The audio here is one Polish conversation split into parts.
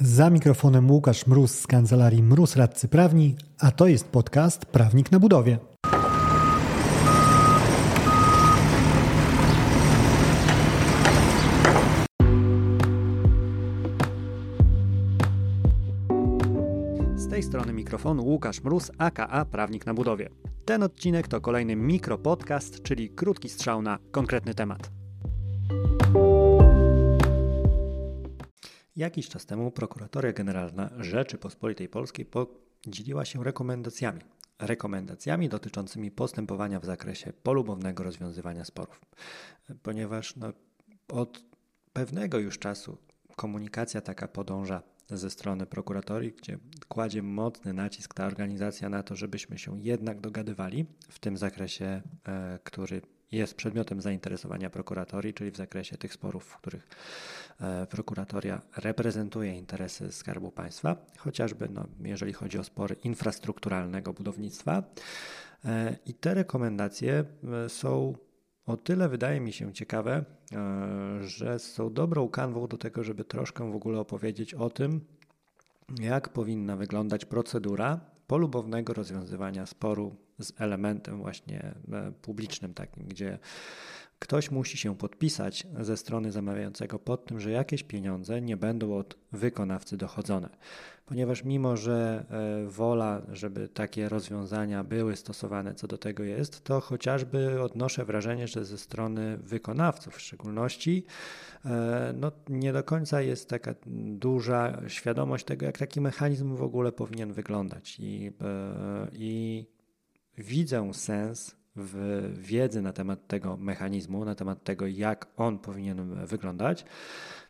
Za mikrofonem Łukasz Mróz z kancelarii Mróz Radcy Prawni, a to jest podcast Prawnik na Budowie. Z tej strony mikrofonu Łukasz Mróz, aka Prawnik na Budowie. Ten odcinek to kolejny mikropodcast, czyli krótki strzał na konkretny temat. Jakiś czas temu Prokuratoria Generalna Rzeczypospolitej Polskiej podzieliła się rekomendacjami. Rekomendacjami dotyczącymi postępowania w zakresie polubownego rozwiązywania sporów. Ponieważ no, od pewnego już czasu komunikacja taka podąża ze strony prokuratorii, gdzie kładzie mocny nacisk ta organizacja na to, żebyśmy się jednak dogadywali w tym zakresie, e, który jest przedmiotem zainteresowania prokuratorii, czyli w zakresie tych sporów, w których e, prokuratoria reprezentuje interesy Skarbu Państwa, chociażby no, jeżeli chodzi o spory infrastrukturalnego budownictwa. E, I te rekomendacje e, są o tyle, wydaje mi się, ciekawe, że są dobrą kanwą do tego, żeby troszkę w ogóle opowiedzieć o tym, jak powinna wyglądać procedura polubownego rozwiązywania sporu z elementem właśnie e, publicznym takim, gdzie ktoś musi się podpisać ze strony zamawiającego pod tym, że jakieś pieniądze nie będą od wykonawcy dochodzone. Ponieważ mimo, że e, wola, żeby takie rozwiązania były stosowane, co do tego jest, to chociażby odnoszę wrażenie, że ze strony wykonawców w szczególności e, no, nie do końca jest taka duża świadomość tego, jak taki mechanizm w ogóle powinien wyglądać. I, i widzę sens w wiedzy na temat tego mechanizmu, na temat tego, jak on powinien wyglądać,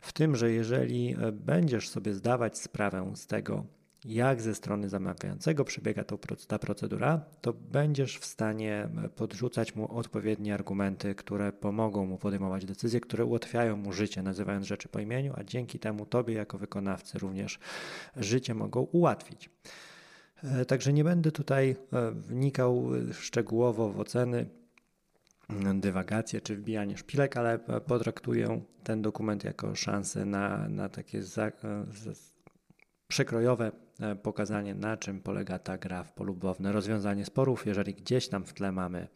w tym, że jeżeli będziesz sobie zdawać sprawę z tego, jak ze strony zamawiającego przebiega ta procedura, to będziesz w stanie podrzucać mu odpowiednie argumenty, które pomogą mu podejmować decyzje, które ułatwiają mu życie, nazywając rzeczy po imieniu, a dzięki temu tobie jako wykonawcy również życie mogą ułatwić. E, także nie będę tutaj e, wnikał szczegółowo w oceny, mm, dywagacje czy wbijanie szpilek, ale e, potraktuję ten dokument jako szansę na, na takie za, przekrojowe pokazanie, na czym polega ta gra w polubowne rozwiązanie sporów. Jeżeli gdzieś tam w tle mamy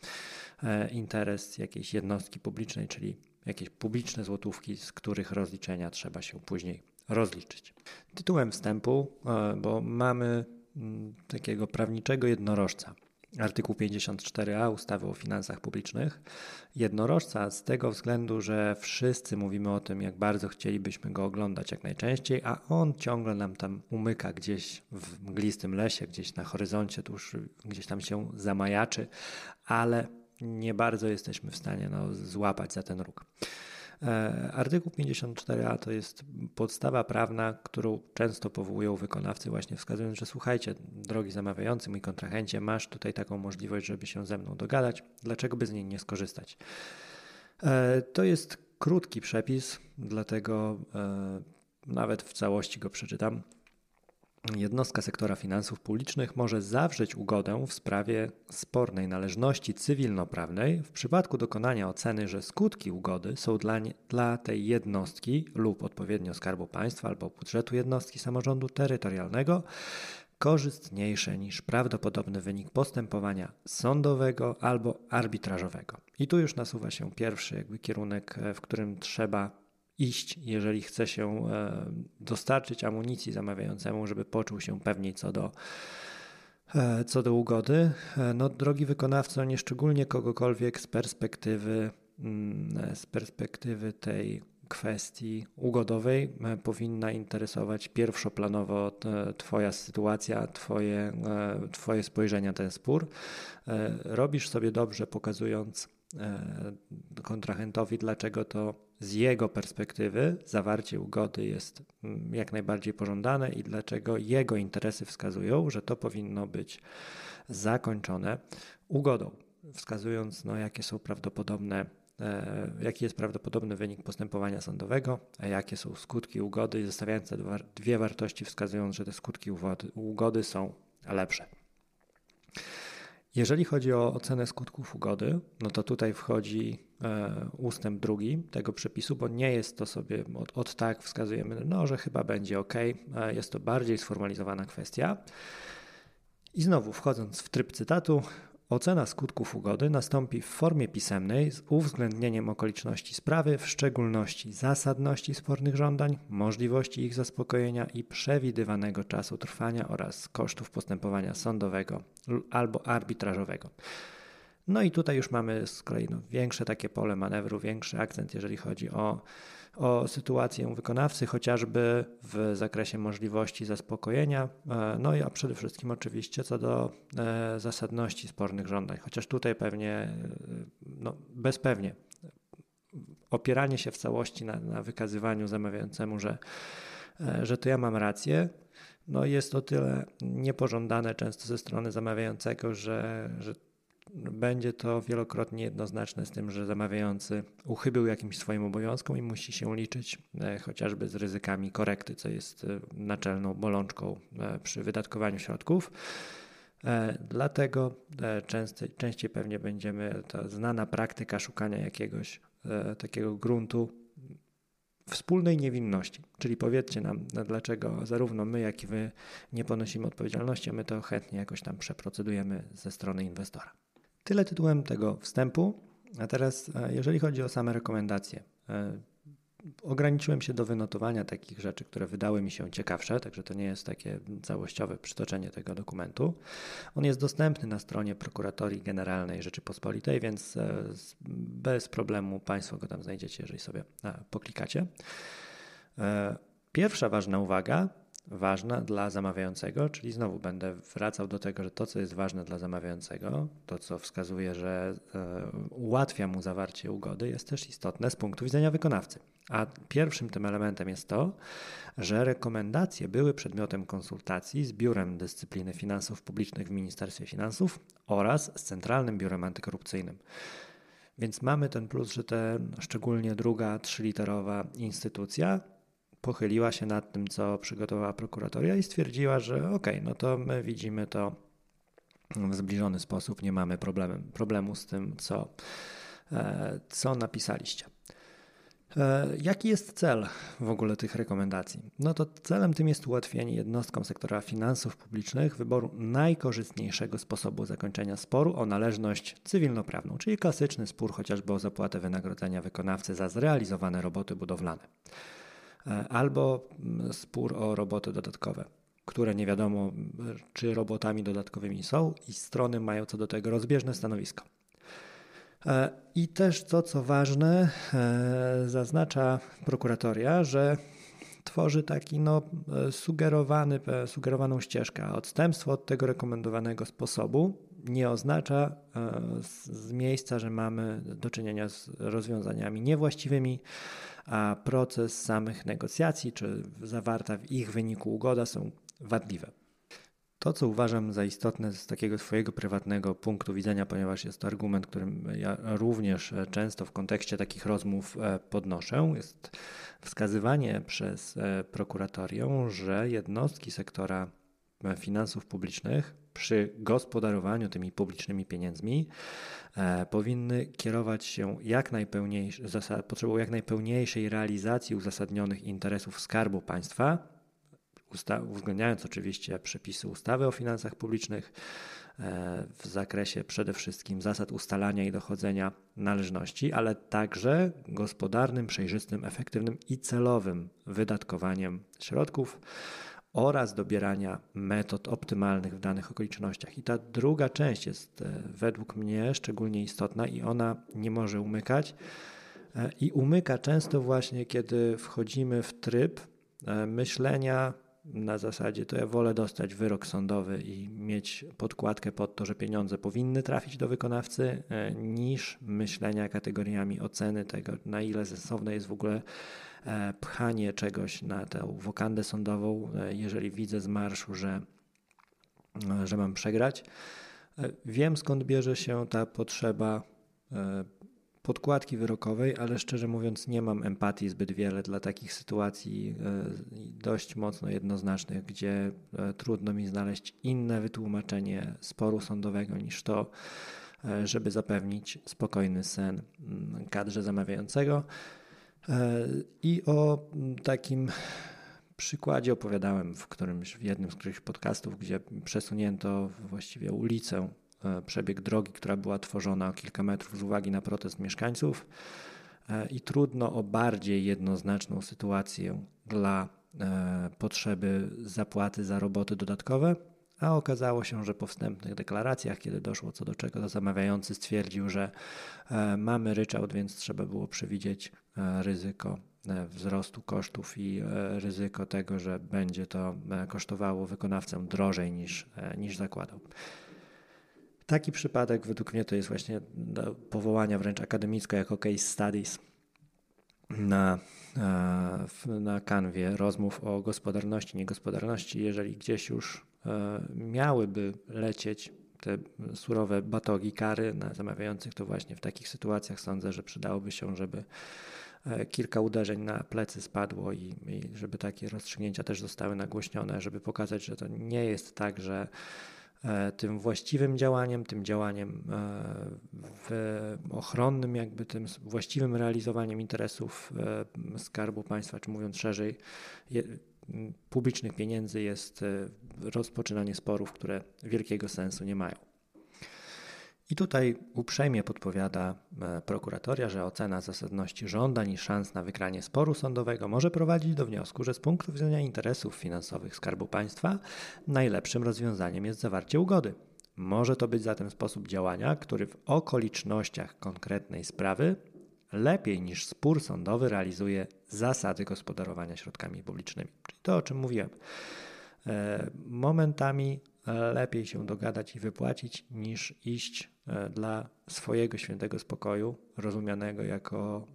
interes jakiejś jednostki publicznej, czyli jakieś publiczne złotówki, z których rozliczenia trzeba się później rozliczyć. Tytułem wstępu, bo mamy takiego prawniczego jednorożca. Artykuł 54a ustawy o finansach publicznych. Jednorożca z tego względu, że wszyscy mówimy o tym, jak bardzo chcielibyśmy go oglądać jak najczęściej, a on ciągle nam tam umyka gdzieś w mglistym lesie, gdzieś na horyzoncie, tuż gdzieś tam się zamajaczy, ale nie bardzo jesteśmy w stanie no, złapać za ten róg. E, artykuł 54a to jest podstawa prawna, którą często powołują wykonawcy, właśnie wskazując, że słuchajcie, drogi zamawiający, mój kontrahencie, masz tutaj taką możliwość, żeby się ze mną dogadać, dlaczego by z niej nie skorzystać? E, to jest krótki przepis, dlatego e, nawet w całości go przeczytam. Jednostka sektora finansów publicznych może zawrzeć ugodę w sprawie spornej należności cywilnoprawnej w przypadku dokonania oceny, że skutki ugody są dla, nie, dla tej jednostki lub odpowiednio Skarbu Państwa albo budżetu jednostki samorządu terytorialnego korzystniejsze niż prawdopodobny wynik postępowania sądowego albo arbitrażowego. I tu już nasuwa się pierwszy jakby kierunek, w którym trzeba iść, jeżeli chce się e, dostarczyć amunicji zamawiającemu, żeby poczuł się pewniej co do, e, co do ugody. E, no, drogi wykonawco, nie szczególnie kogokolwiek z perspektywy, mm, z perspektywy tej kwestii ugodowej powinna interesować pierwszoplanowo Twoja sytuacja, twoje, twoje spojrzenie na ten spór. Robisz sobie dobrze, pokazując kontrahentowi, dlaczego to z jego perspektywy zawarcie ugody jest mm, jak najbardziej pożądane i dlaczego jego interesy wskazują, że to powinno być zakończone ugodą, wskazując, no, jakie są prawdopodobne, e, jaki jest prawdopodobny wynik postępowania sądowego, a jakie są skutki ugody i zestawiając te dwie wartości, wskazując, że te skutki ugody są lepsze. Jeżeli chodzi o ocenę skutków ugody, no to tutaj wchodzi ustęp drugi tego przepisu, bo nie jest to sobie od, od tak wskazujemy, no, że chyba będzie ok. Jest to bardziej sformalizowana kwestia. I znowu wchodząc w tryb cytatu, Ocena skutków ugody nastąpi w formie pisemnej z uwzględnieniem okoliczności sprawy, w szczególności zasadności spornych żądań, możliwości ich zaspokojenia i przewidywanego czasu trwania oraz kosztów postępowania sądowego albo arbitrażowego. No i tutaj już mamy z kolei no, większe takie pole manewru, większy akcent, jeżeli chodzi o o sytuację wykonawcy, chociażby w zakresie możliwości zaspokojenia, e, no i a przede wszystkim oczywiście co do e, zasadności spornych żądań, chociaż tutaj pewnie, e, no bezpewnie, opieranie się w całości na, na wykazywaniu zamawiającemu, że, że to ja mam rację, no jest o tyle niepożądane często ze strony zamawiającego, że, że będzie to wielokrotnie jednoznaczne z tym, że zamawiający uchybił jakimś swoim obowiązkom i musi się liczyć e, chociażby z ryzykami korekty, co jest e, naczelną bolączką e, przy wydatkowaniu środków. Dlatego częściej, częściej pewnie będziemy, to znana praktyka szukania jakiegoś takiego gruntu wspólnej niewinności. Czyli powiedzcie nam, dlaczego zarówno my, jak i wy nie ponosimy odpowiedzialności, a my to chętnie jakoś tam przeprocedujemy ze strony inwestora. Tyle tytułem tego wstępu. A teraz, e, jeżeli chodzi o same rekomendacje, e, ograniczyłem się do wynotowania takich rzeczy, które wydały mi się ciekawsze, także to nie jest takie całościowe przytoczenie tego dokumentu. On jest dostępny na stronie Prokuratorii Generalnej Rzeczypospolitej, więc e, bez problemu Państwo go tam znajdziecie, jeżeli sobie poklikacie. Pierwsza ważna uwaga ważna dla zamawiającego, czyli znowu będę wracał do tego, że to, co jest ważne dla zamawiającego, to, co wskazuje, że e, ułatwia mu zawarcie ugody, jest też istotne z punktu widzenia wykonawcy. A pierwszym tym elementem jest to, że rekomendacje były przedmiotem konsultacji z Biurem Dyscypliny Finansów Publicznych w Ministerstwie Finansów oraz z Centralnym Biurem Antykorupcyjnym. Więc mamy ten plus, że te szczególnie druga trzyliterowa instytucja pochyliła się nad tym, co przygotowała prokuratoria i stwierdziła, że okej, okay, no to my widzimy to w zbliżony sposób, nie mamy problemu, problemu z tym, co, e, co napisaliście. E, jaki jest cel w ogóle tych rekomendacji? No to celem tym jest ułatwienie jednostkom sektora finansów publicznych wyboru najkorzystniejszego sposobu zakończenia sporu o należność cywilnoprawną, czyli klasyczny spór chociażby o zapłatę wynagrodzenia wykonawcy za zrealizowane roboty budowlane. E, albo mm, spór o roboty dodatkowe, które nie wiadomo, czy robotami dodatkowymi są, i strony mają co do tego rozbieżne stanowisko. E, I też to, co ważne, e, zaznacza prokuratoria, że tworzy taki no, sugerowany, sugerowaną ścieżkę. Odstępstwo od tego rekomendowanego sposobu nie oznacza z miejsca, że mamy do czynienia z rozwiązaniami niewłaściwymi, a proces samych negocjacji czy zawarta w ich wyniku ugoda są wadliwe. To, co uważam za istotne z takiego swojego prywatnego punktu widzenia, ponieważ jest to argument, którym ja również często w kontekście takich rozmów e, podnoszę, jest wskazywanie przez e, prokuratorię, że jednostki sektora e, finansów publicznych przy gospodarowaniu tymi publicznymi pieniędzmi e, powinny kierować się jak najpełniejszej, potrzebą jak najpełniejszej realizacji uzasadnionych interesów Skarbu Państwa, uwzględniając oczywiście przepisy ustawy o finansach publicznych e, w zakresie przede wszystkim zasad ustalania i dochodzenia należności, ale także gospodarnym, przejrzystym, efektywnym i celowym wydatkowaniem środków oraz dobierania metod optymalnych w danych okolicznościach. I ta druga część jest e, według mnie szczególnie istotna i ona nie może umykać. E, I umyka często właśnie, kiedy wchodzimy w tryb e, myślenia na zasadzie to ja wolę dostać wyrok sądowy i mieć podkładkę pod to, że pieniądze powinny trafić do wykonawcy, niż myślenia kategoriami oceny tego, na ile sensowne jest w ogóle E, pchanie czegoś na tę wokandę sądową, e, jeżeli widzę z marszu, że, e, że mam przegrać. Wiem skąd bierze się ta potrzeba podkładki wyrokowej, ale szczerze mówiąc nie mam empatii zbyt wiele dla takich sytuacji dość mocno jednoznacznych, gdzie trudno mi znaleźć inne wytłumaczenie sporu sądowego niż to, żeby zapewnić spokojny sen mm, kadrze zamawiającego. I o takim przykładzie opowiadałem w którymś, w jednym z których podcastów, gdzie przesunięto właściwie ulicę, e, przebieg drogi, która była tworzona o kilka metrów z uwagi na protest mieszkańców e, i trudno o bardziej jednoznaczną sytuację dla e, potrzeby zapłaty za roboty dodatkowe, a okazało się, że po wstępnych deklaracjach, kiedy doszło co do czego, to zamawiający stwierdził, że mamy ryczałt, więc trzeba było przewidzieć ryzyko E, wzrostu kosztów i e, ryzyko tego, że będzie to e, kosztowało wykonawcę drożej niż, niż zakładał. Taki przypadek według mnie to jest właśnie do powołania wręcz akademicko jako case studies na, na kanwie rozmów o gospodarności, niegospodarności. Jeżeli gdzieś już miałyby lecieć te surowe batogi kary na zamawiających, to właśnie w takich sytuacjach sądzę, że przydałoby się, żeby E, kilka uderzeń na plecy spadło i, i żeby takie rozstrzygnięcia też zostały nagłośnione, żeby pokazać, że to nie jest tak, że e, tym właściwym działaniem, tym działaniem e, ochronnym, jakby tym właściwym realizowaniem interesów Skarbu Państwa, czy mówiąc szerzej, publicznych pieniędzy jest rozpoczynanie sporów, które wielkiego sensu nie mają. I tutaj uprzejmie podpowiada e, prokuratoria, że ocena zasadności żądań i szans na wygranie sporu sądowego może prowadzić do wniosku, że z punktu widzenia interesów finansowych Skarbu Państwa najlepszym rozwiązaniem jest zawarcie ugody. Może to być zatem sposób działania, który w okolicznościach konkretnej sprawy lepiej niż spór sądowy realizuje zasady gospodarowania środkami publicznymi. Czyli to, o czym mówiłem. E, momentami lepiej się dogadać i wypłacić, niż iść e, dla swojego świętego spokoju, rozumianego jako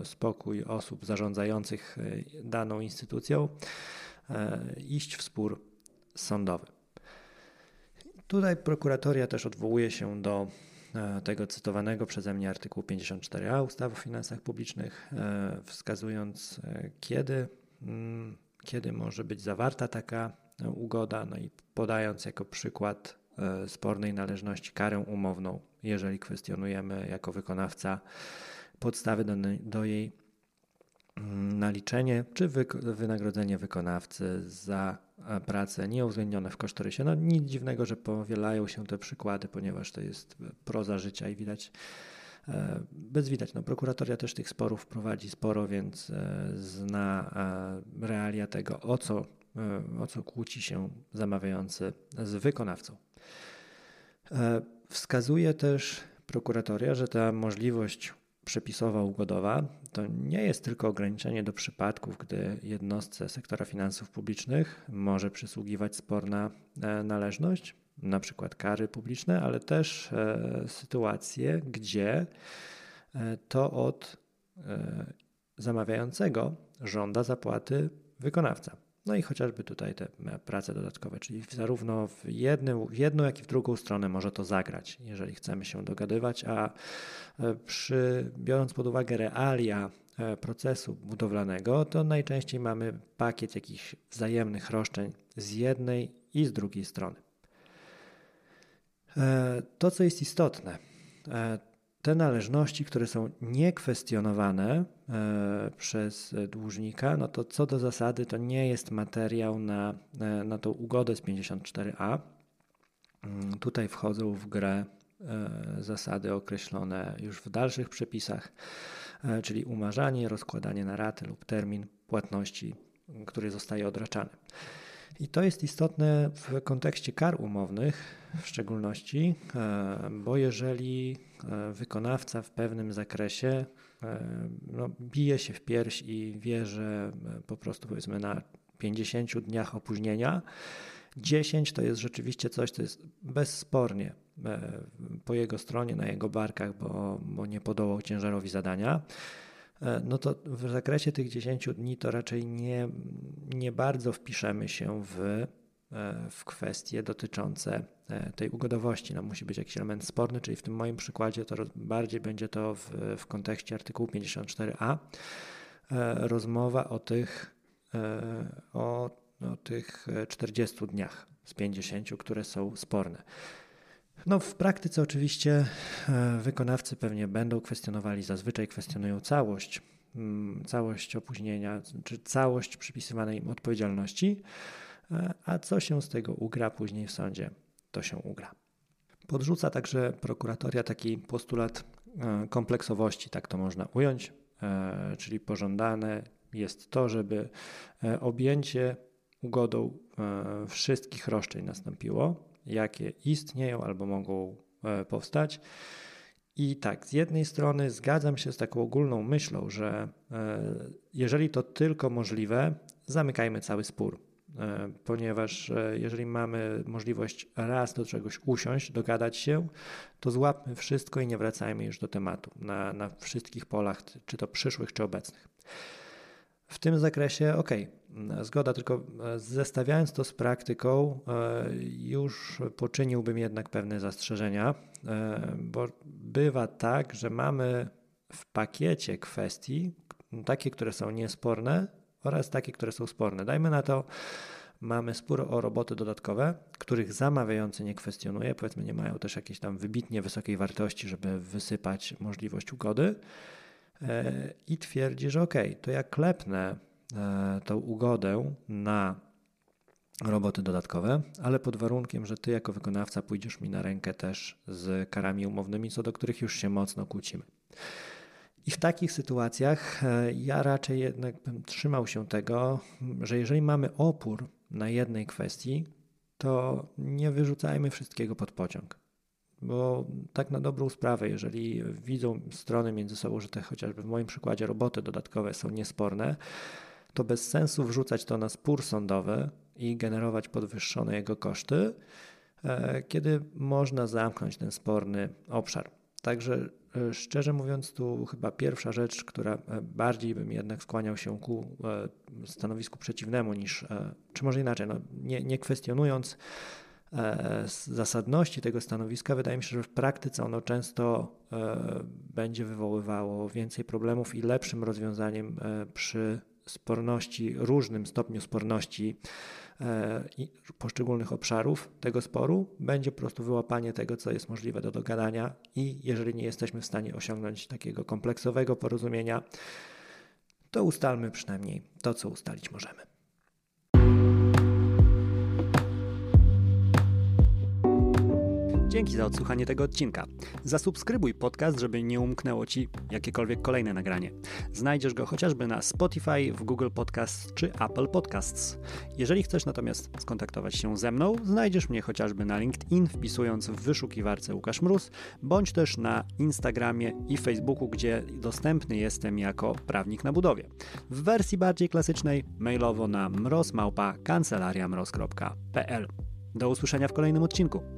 e, spokój osób zarządzających e, daną instytucją, iść w spór sądowy. Tutaj prokuratoria też odwołuje się do tego cytowanego przeze mnie artykułu 54a ustawy o finansach publicznych, wskazując kiedy, mm, kiedy może być zawarta taka ugoda, no i podając jako przykład e, spornej należności karę umowną, jeżeli kwestionujemy jako wykonawca podstawy do, do jej mm, naliczenie czy wynagrodzenie wykonawcy za e, pracę nieuwzględnione w kosztorysie. No nic dziwnego, że powielają się te przykłady, ponieważ to jest proza życia i widać, e, bez widać. No, prokuratoria też tych sporów prowadzi sporo, więc zna realia tego, o co E, o co kłóci się zamawiający z wykonawcą. E, wskazuje też prokuratoria, że ta możliwość przepisowa ugodowa to nie jest tylko ograniczenie do przypadków, gdy jednostce sektora finansów publicznych może przysługiwać sporna e, należność, na przykład kary publiczne, ale też sytuacje, gdzie to od zamawiającego żąda zapłaty wykonawca. No i chociażby tutaj te prace dodatkowe, czyli zarówno w, jednym, w jedną, jak i w drugą stronę może to zagrać, jeżeli chcemy się dogadywać, a e, przy, biorąc pod uwagę realia e, procesu budowlanego, to najczęściej mamy pakiet jakichś wzajemnych roszczeń z jednej i z drugiej strony. E, to, co jest istotne, te należności, które są niekwestionowane e, przez dłużnika, no to co do zasady to nie jest materiał na, e, na tą ugodę z 54a. Mm, tutaj wchodzą w grę e, zasady określone już w dalszych przepisach, czyli umarzanie, rozkładanie na raty lub termin płatności, który zostaje odraczany. I to jest istotne w kontekście kar umownych w szczególności, e, bo jeżeli e, wykonawca w pewnym zakresie e, no, bije się w pierś i wie, że po prostu powiedzmy na 50 dniach opóźnienia, 10 to jest rzeczywiście coś, co jest bezspornie po jego stronie, na jego barkach, bo, bo nie podołał ciężarowi zadania. E, no to w zakresie tych 10 dni to raczej nie, nie bardzo wpiszemy się w w kwestie dotyczące tej ugodowości. No, musi być jakiś element sporny, czyli w tym moim przykładzie to bardziej będzie to w, w kontekście artykułu 54a rozmowa o tych, o, o tych 40 dniach z 50, które są sporne. No, w praktyce oczywiście e, wykonawcy pewnie będą kwestionowali, zazwyczaj kwestionują całość, mm, całość opóźnienia, czy całość przypisywanej im odpowiedzialności, e, a co się z tego ugra później w sądzie, to się ugra. Podrzuca także prokuratoria taki postulat e, kompleksowości, tak to można ująć, czyli pożądane jest to, żeby objęcie ugodą wszystkich roszczeń nastąpiło, jakie istnieją albo mogą e, powstać. I tak, z jednej strony zgadzam się z taką ogólną myślą, że e, jeżeli to tylko możliwe, zamykajmy cały spór. E, ponieważ jeżeli mamy możliwość raz do czegoś usiąść, dogadać się, to złapmy wszystko i nie wracajmy już do tematu na, na wszystkich polach, czy to przyszłych, czy obecnych. W tym zakresie, ok, zgoda, tylko e, zestawiając to z praktyką, e, już poczyniłbym jednak pewne zastrzeżenia, e, bo bywa tak, że mamy w pakiecie kwestii takie, które są niesporne oraz takie, które są sporne. Dajmy na to, mamy spór o roboty dodatkowe, których zamawiający nie kwestionuje, powiedzmy nie mają też jakiejś tam wybitnie wysokiej wartości, żeby wysypać możliwość ugody i twierdzi, że ok, to ja klepnę e, tą ugodę na roboty dodatkowe, ale pod warunkiem, że ty jako wykonawca pójdziesz mi na rękę też z karami umownymi, co do których już się mocno kłócimy. I w takich sytuacjach e, ja raczej jednak bym trzymał się tego, że jeżeli mamy opór na jednej kwestii, to nie wyrzucajmy wszystkiego pod pociąg. Bo tak na dobrą sprawę, jeżeli widzą strony między sobą, że te chociażby w moim przykładzie roboty dodatkowe są niesporne, to bez sensu wrzucać to na spór sądowy i generować podwyższone jego koszty, e, kiedy można zamknąć ten sporny obszar. Także e, szczerze mówiąc, tu chyba pierwsza rzecz, która e, bardziej bym jednak skłaniał się ku stanowisku przeciwnemu niż, czy może inaczej, no, nie, nie kwestionując E, zasadności tego stanowiska, wydaje mi się, że w praktyce ono często e, będzie wywoływało więcej problemów i lepszym rozwiązaniem e, przy sporności, różnym stopniu sporności poszczególnych obszarów tego sporu będzie po prostu wyłapanie tego, co jest możliwe do dogadania i jeżeli nie jesteśmy w stanie osiągnąć takiego kompleksowego porozumienia, to ustalmy przynajmniej to, co ustalić możemy. Dzięki za odsłuchanie tego odcinka. Zasubskrybuj podcast, żeby nie umknęło Ci jakiekolwiek kolejne nagranie. Znajdziesz go chociażby na Spotify, w Google Podcasts czy Apple Podcasts. Jeżeli chcesz natomiast skontaktować się ze mną, znajdziesz mnie chociażby na LinkedIn, wpisując w wyszukiwarce Łukasz Mróz, bądź też na Instagramie i Facebooku, gdzie dostępny jestem jako prawnik na budowie. W wersji bardziej klasycznej mailowo na mrozmałpa kancelariamroz.pl. Do usłyszenia w kolejnym odcinku.